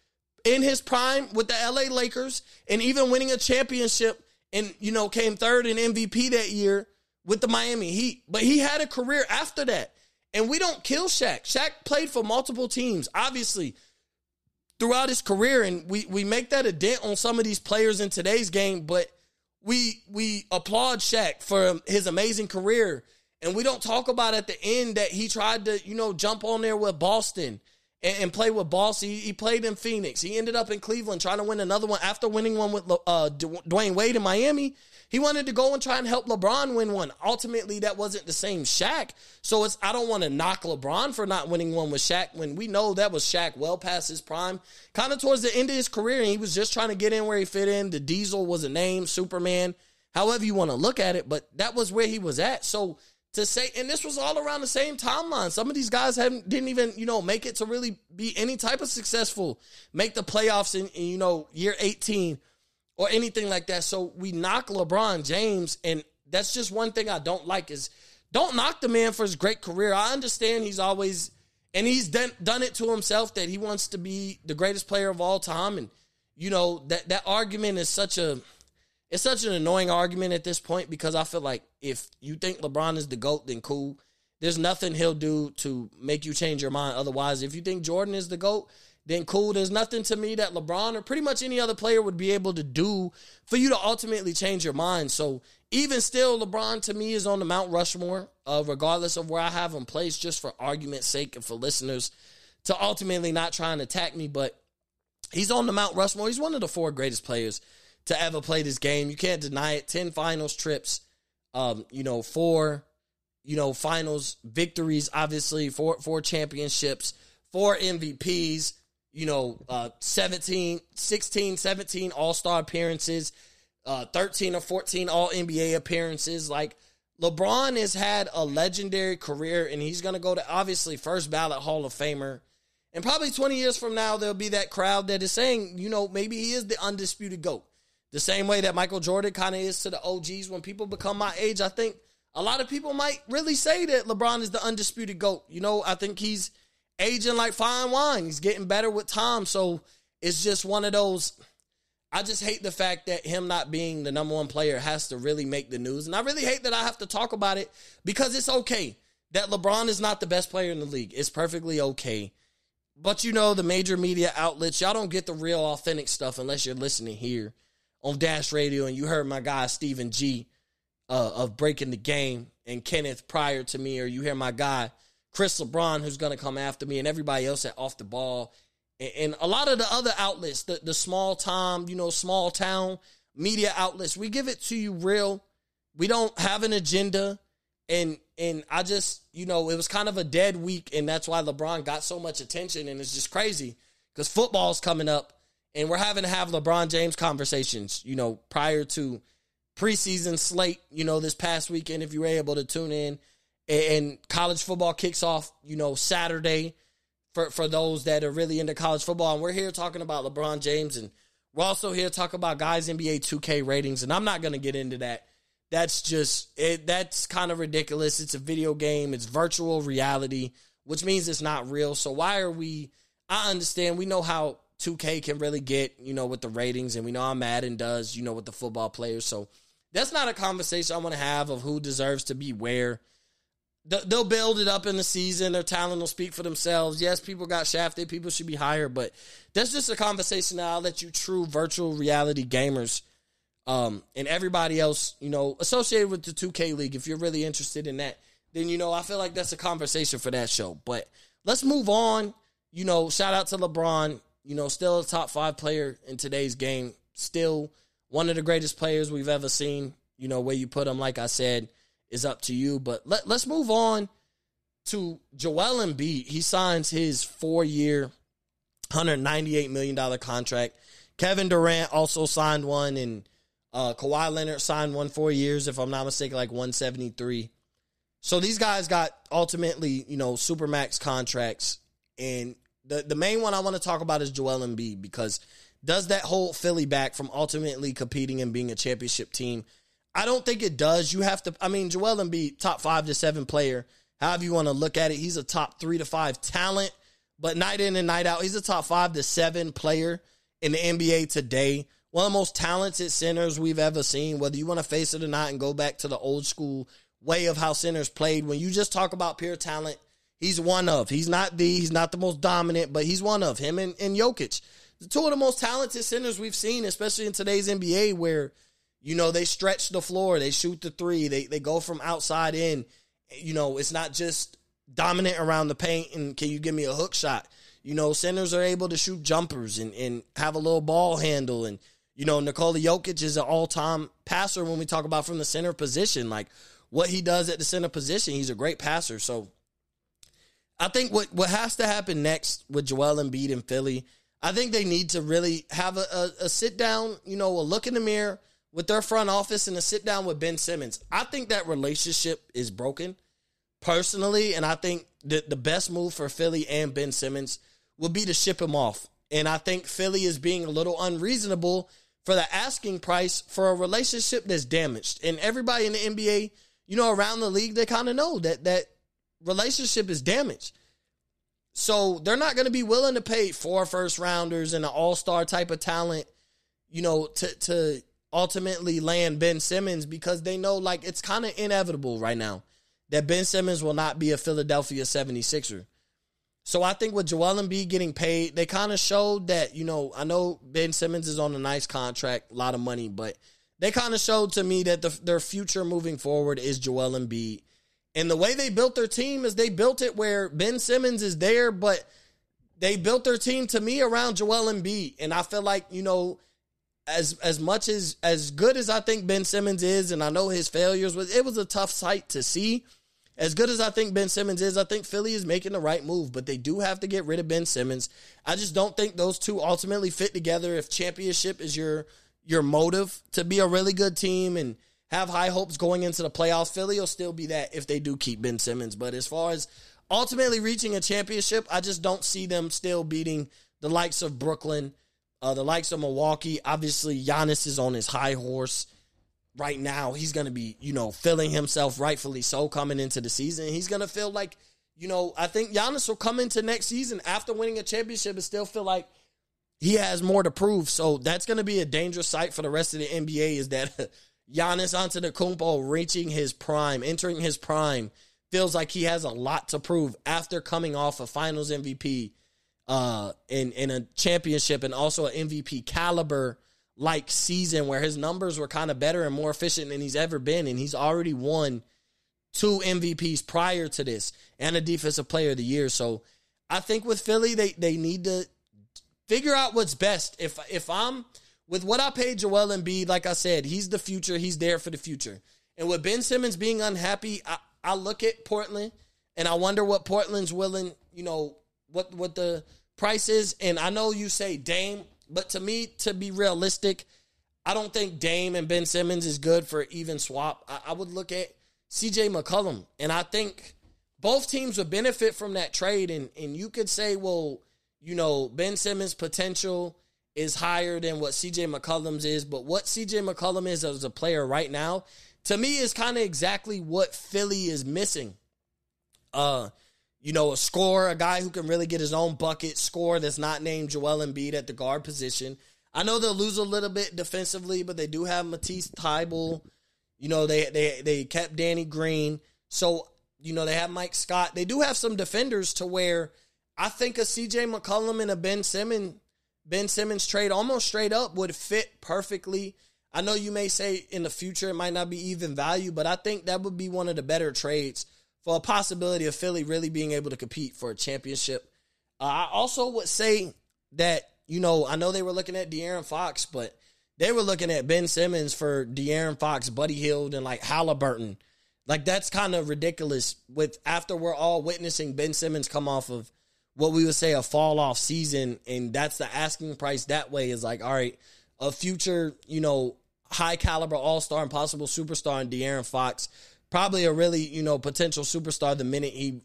in his prime with the LA Lakers and even winning a championship and, you know, came third in MVP that year with the Miami Heat. But he had a career after that. And we don't kill Shaq. Shaq played for multiple teams, obviously, throughout his career. And we, we make that a dent on some of these players in today's game, but we we applaud Shaq for his amazing career and we don't talk about at the end that he tried to, you know, jump on there with Boston and, and play with Boston. He, he, played in Phoenix. He ended up in Cleveland trying to win another one after winning one with uh, Dwyane Wade in Miami. He wanted to go and try and help LeBron win one. Ultimately, that wasn't the same Shaq. So it's I don't want to knock LeBron for not winning one with Shaq when we know that was Shaq well past his prime, kind of towards the end of his career, and he was just trying to get in where he fit in. The Diesel was a name, Superman, however you want to look at it, but that was where he was at. So to say, and this was all around the same timeline. Some of these guys haven't didn't even you know make it to really be any type of successful, make the playoffs in, in you know year eighteen or anything like that. So we knock LeBron James, and that's just one thing I don't like is don't knock the man for his great career. I understand he's always and he's done done it to himself that he wants to be the greatest player of all time, and you know that that argument is such a it's such an annoying argument at this point because I feel like if you think LeBron is the GOAT, then cool. There's nothing he'll do to make you change your mind. Otherwise, if you think Jordan is the GOAT, then cool. There's nothing to me that LeBron or pretty much any other player would be able to do for you to ultimately change your mind. So even still, LeBron to me is on the Mount Rushmore, uh, regardless of where I have him placed, just for argument's sake and for listeners to ultimately not try and attack me. But he's on the Mount Rushmore. He's one of the four greatest players to ever play this game. You can't deny it. 10 finals trips, um, you know, four, you know, finals victories, obviously, four, four championships, four MVPs, you know, uh, 17, 16, 17 all star appearances, uh, 13 or 14 all NBA appearances. Like, LeBron has had a legendary career, and he's going to go to obviously first ballot Hall of Famer. And probably 20 years from now, there'll be that crowd that is saying, you know, maybe he is the undisputed GOAT. The same way that Michael Jordan kind of is to the OGs. When people become my age, I think a lot of people might really say that LeBron is the undisputed GOAT. You know, I think he's aging like fine wine. He's getting better with time. So it's just one of those. I just hate the fact that him not being the number one player has to really make the news. And I really hate that I have to talk about it because it's okay that LeBron is not the best player in the league. It's perfectly okay. But you know, the major media outlets, y'all don't get the real authentic stuff unless you're listening here on Dash Radio, and you heard my guy Stephen G uh, of Breaking the Game and Kenneth prior to me, or you hear my guy Chris LeBron who's going to come after me, and everybody else at Off the Ball, and, and a lot of the other outlets, the the small time, you know, small town media outlets, we give it to you real. We don't have an agenda, and and I just you know it was kind of a dead week, and that's why LeBron got so much attention, and it's just crazy because football's coming up and we're having to have LeBron James conversations, you know, prior to preseason slate, you know, this past weekend, if you were able to tune in. And college football kicks off, you know, Saturday for, for those that are really into college football. And we're here talking about LeBron James. And we're also here to talk about guys NBA 2K ratings. And I'm not going to get into that. That's just, it, that's kind of ridiculous. It's a video game, it's virtual reality, which means it's not real. So why are we, I understand, we know how 2K can really get, you know, with the ratings, and we know how Madden does, you know, with the football players. So that's not a conversation I want to have of who deserves to be where. They'll build it up in the season. Their talent will speak for themselves. Yes, people got shafted. People should be higher, but that's just a conversation that I'll let you true virtual reality gamers um, and everybody else, you know, associated with the 2K League. If you're really interested in that, then, you know, I feel like that's a conversation for that show. But let's move on. You know, shout out to LeBron you know, still a top five player in today's game. Still one of the greatest players we've ever seen. You know, where you put him, like I said, is up to you. But let, let's move on to Joel Embiid. He signs his four year, $198 million contract. Kevin Durant also signed one, and uh, Kawhi Leonard signed one four years, if I'm not mistaken, like 173. So these guys got ultimately, you know, supermax contracts, and the the main one I want to talk about is Joel Embiid because does that hold Philly back from ultimately competing and being a championship team? I don't think it does. You have to. I mean, Joel Embiid, top five to seven player, however you want to look at it. He's a top three to five talent, but night in and night out, he's a top five to seven player in the NBA today. One of the most talented centers we've ever seen. Whether you want to face it or not, and go back to the old school way of how centers played. When you just talk about pure talent He's one of. He's not the. He's not the most dominant, but he's one of him and, and Jokic, the two of the most talented centers we've seen, especially in today's NBA, where you know they stretch the floor, they shoot the three, they they go from outside in. You know, it's not just dominant around the paint and can you give me a hook shot? You know, centers are able to shoot jumpers and, and have a little ball handle. And, you know, Nikola Jokic is an all time passer when we talk about from the center position. Like what he does at the center position, he's a great passer. So I think what, what has to happen next with Joel Embiid in Philly, I think they need to really have a, a, a sit down, you know, a look in the mirror, with their front office and to sit down with Ben Simmons. I think that relationship is broken personally, and I think that the best move for Philly and Ben Simmons would be to ship him off. And I think Philly is being a little unreasonable for the asking price for a relationship that's damaged. And everybody in the NBA, you know, around the league, they kind of know that that relationship is damaged. So they're not going to be willing to pay four first rounders and an all star type of talent, you know, to to ultimately land Ben Simmons because they know like it's kind of inevitable right now that Ben Simmons will not be a Philadelphia 76er. So I think with Joel Embiid getting paid, they kind of showed that, you know, I know Ben Simmons is on a nice contract, a lot of money, but they kind of showed to me that the, their future moving forward is Joel Embiid. And the way they built their team is they built it where Ben Simmons is there, but they built their team to me around Joel Embiid. And I feel like, you know, as as much as as good as I think Ben Simmons is, and I know his failures was it was a tough sight to see. As good as I think Ben Simmons is, I think Philly is making the right move, but they do have to get rid of Ben Simmons. I just don't think those two ultimately fit together. If championship is your your motive to be a really good team and have high hopes going into the playoffs, Philly will still be that if they do keep Ben Simmons. But as far as ultimately reaching a championship, I just don't see them still beating the likes of Brooklyn, uh, the likes of Milwaukee. Obviously, Giannis is on his high horse right now. He's going to be, you know, feeling himself rightfully so coming into the season. He's going to feel like, you know, I think Giannis will come into next season after winning a championship and still feel like he has more to prove. So that's going to be a dangerous sight for the rest of the NBA is that Giannis Antetokounmpo reaching his prime, entering his prime, feels like he has a lot to prove after coming off a Finals MVP uh, in in a championship and also an MVP caliber like season where his numbers were kind of better and more efficient than he's ever been, and he's already won two MVPs prior to this and a Defensive Player of the Year. So I think with Philly, they they need to figure out what's best. If if I'm with what I paid Joel Embiid, like I said, he's the future. He's there for the future. And with Ben Simmons being unhappy, I, I look at Portland and I wonder what Portland's willing, you know, what what the price is. And I know you say Dame, but to me, to be realistic, I don't think Dame and Ben Simmons is good for even swap. I, I would look at CJ McCollum. And I think both teams would benefit from that trade. And and you could say, well, you know, Ben Simmons' potential is higher than what CJ McCollum's is, but what CJ McCollum is as a player right now, to me, is kind of exactly what Philly is missing. Uh, you know, a scorer, a guy who can really get his own bucket, score that's not named Joel Embiid at the guard position. I know they'll lose a little bit defensively, but they do have Matisse Thybulle. You know, they they they kept Danny Green. So, you know, they have Mike Scott. They do have some defenders to where I think a CJ McCollum and a Ben Simmons Ben Simmons trade almost straight up would fit perfectly. I know you may say in the future it might not be even value, but I think that would be one of the better trades for a possibility of Philly really being able to compete for a championship. Uh, I also would say that, you know, I know they were looking at De'Aaron Fox, but they were looking at Ben Simmons for De'Aaron Fox, Buddy Hield, and like Halliburton. Like that's kind of ridiculous with after we're all witnessing Ben Simmons come off of what we would say a fall off season, and that's the asking price that way is like, all right, a future, you know, high caliber all star and possible superstar in De'Aaron Fox, probably a really, you know, potential superstar the minute he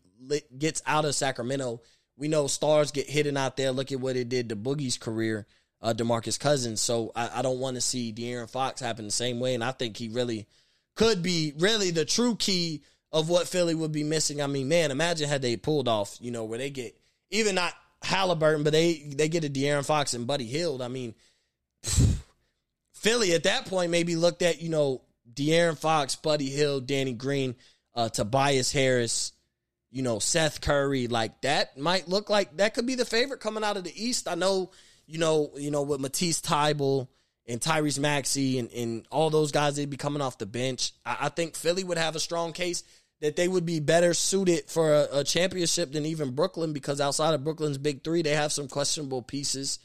gets out of Sacramento. We know stars get hidden out there. Look at what it did to Boogie's career, uh, Demarcus Cousins. So I, I don't want to see De'Aaron Fox happen the same way, and I think he really could be really the true key of what Philly would be missing. I mean, man, imagine had they pulled off, you know, where they get even not Halliburton, but they they get a De'Aaron Fox and Buddy Hield. I mean, Philly at that point maybe looked at you know De'Aaron Fox, Buddy Hield, Danny Green, uh, Tobias Harris, you know Seth Curry. Like that might look like that could be the favorite coming out of the East. I know you know you know with Matisse Thybulle and Tyrese Maxey and, and all those guys they'd be coming off the bench. I, I think Philly would have a strong case that they would be better suited for a, a, championship than even Brooklyn because outside of Brooklyn's big three, they have some questionable pieces.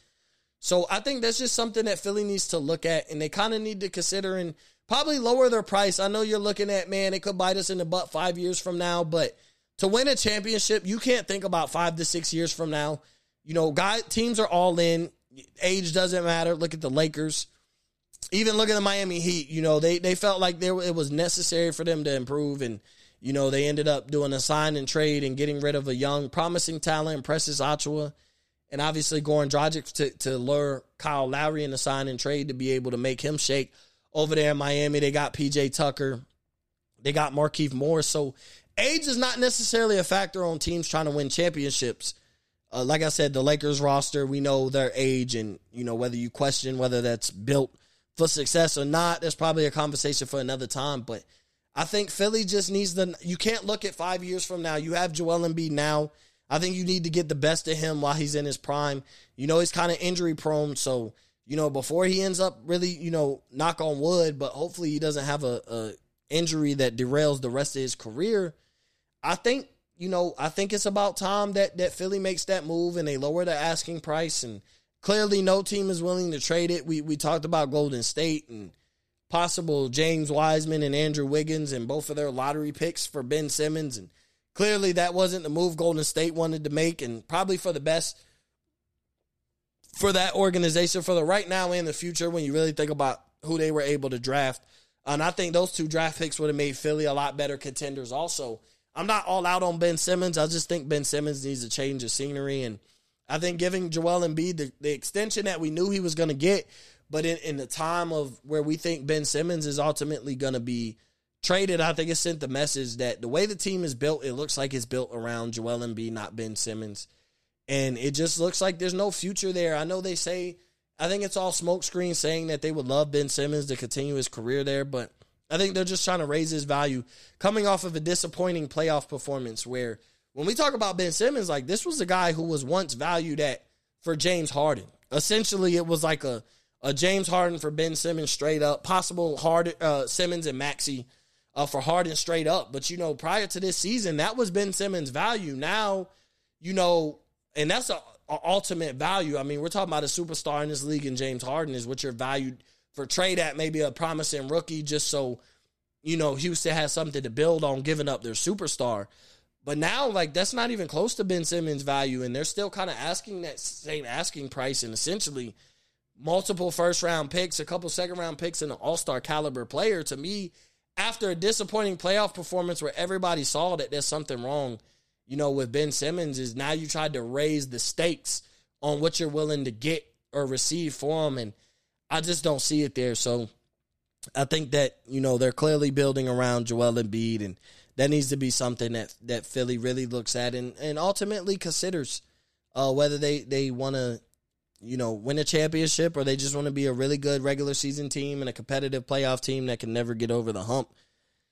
So I think that's just something that Philly needs to look at, and they kind of need to consider and probably lower their price. I know you're looking at man, it could bite us in the butt five years from now, but to win a championship, you can't think about five to six years from now. You know, guy teams are all in. Age doesn't matter. Look at the Lakers. even look at the Miami Heat, you know, they they felt like there it was necessary for them to improve and you know, they ended up doing a sign and trade and getting rid of a young, promising talent, Precious Achiuwa, and obviously Goran Dragic to, to lure Kyle Lowry in the sign and trade to be able to make him shake. Over there in Miami, they got PJ Tucker. They got Markieff Morris. So age is not necessarily a factor on teams trying to win championships. Uh, like I said, the Lakers roster, we know their age, and you know whether you question whether that's built for success or not. There's probably a conversation for another time, but I think Philly just needs the. You can't look at five years from now. You have Joel Embiid now. I think you need to get the best of him while he's in his prime. You know he's kind of injury prone, so you know before he ends up really, you know, knock on wood, but hopefully he doesn't have a, a injury that derails the rest of his career. I think you know I think it's about time that that Philly makes that move and they lower the asking price and clearly no team is willing to trade it. We we talked about Golden State and possible James Wiseman and Andrew Wiggins and both of their lottery picks for Ben Simmons. And clearly that wasn't the move Golden State wanted to make and probably for the best for that organization for the right now and the future when you really think about who they were able to draft. And I think those two draft picks would have made Philly a lot better contenders also. I'm not all out on Ben Simmons. I just think Ben Simmons needs a change of scenery. And I think giving Joel Embiid the, the extension that we knew he was going to get but in, in the time of where we think Ben Simmons is ultimately going to be traded, I think it sent the message that the way the team is built, it looks like it's built around Joel Embiid, not Ben Simmons. And it just looks like there's no future there. I know they say, I think it's all smokescreen saying that they would love Ben Simmons to continue his career there, but I think they're just trying to raise his value coming off of a disappointing playoff performance where when we talk about Ben Simmons, like this was a guy who was once valued at for James Harden. Essentially, it was like a uh, James Harden for Ben Simmons straight up. Possible Harden, uh, Simmons and Maxey uh, for Harden straight up. But you know, prior to this season, that was Ben Simmons' value. Now, you know, and that's a, a ultimate value. I mean, we're talking about a superstar in this league, and James Harden is what you're valued for trade at. Maybe a promising rookie, just so you know Houston has something to build on, giving up their superstar. But now, like that's not even close to Ben Simmons' value, and they're still kind of asking that same asking price, and essentially multiple first round picks, a couple second round picks, and an all star caliber player. To me, after a disappointing playoff performance where everybody saw that there's something wrong, you know, with Ben Simmons, is now you tried to raise the stakes on what you're willing to get or receive for him. And I just don't see it there. So I think that, you know, they're clearly building around Joel Embiid and that needs to be something that, that Philly really looks at and, and ultimately considers uh, whether they, they want to you know, win a championship or they just want to be a really good regular season team and a competitive playoff team that can never get over the hump.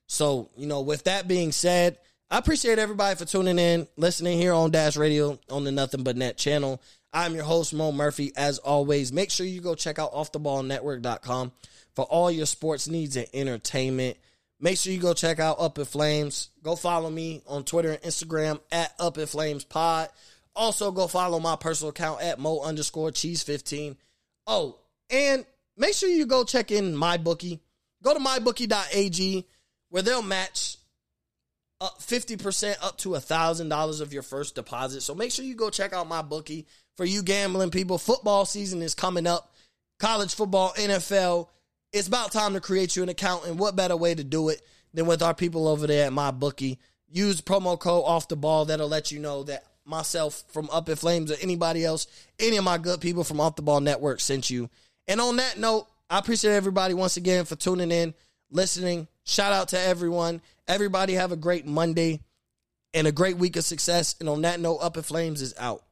So, you know, with that being said, I appreciate everybody for tuning in, listening here on Dash Radio on the Nothing But Net channel. I'm your host, Mo Murphy. As always, make sure you go check out offtheballnetwork.com for all your sports needs and entertainment. Make sure you go check out Up in Flames. Go follow me on Twitter and Instagram at Up in Flames Pod. Also, go follow my personal account at mo underscore cheese 15. Oh, and make sure you go check in my bookie. Go to mybookie.ag where they'll match up 50% up to $1,000 of your first deposit. So make sure you go check out my bookie for you gambling people. Football season is coming up. College football, NFL. It's about time to create you an account. And what better way to do it than with our people over there at my bookie? Use promo code off the ball. That'll let you know that myself from Up in Flames or anybody else, any of my good people from Off the Ball Network sent you. And on that note, I appreciate everybody once again for tuning in, listening. Shout out to everyone. Everybody have a great Monday and a great week of success. And on that note, Up in Flames is out.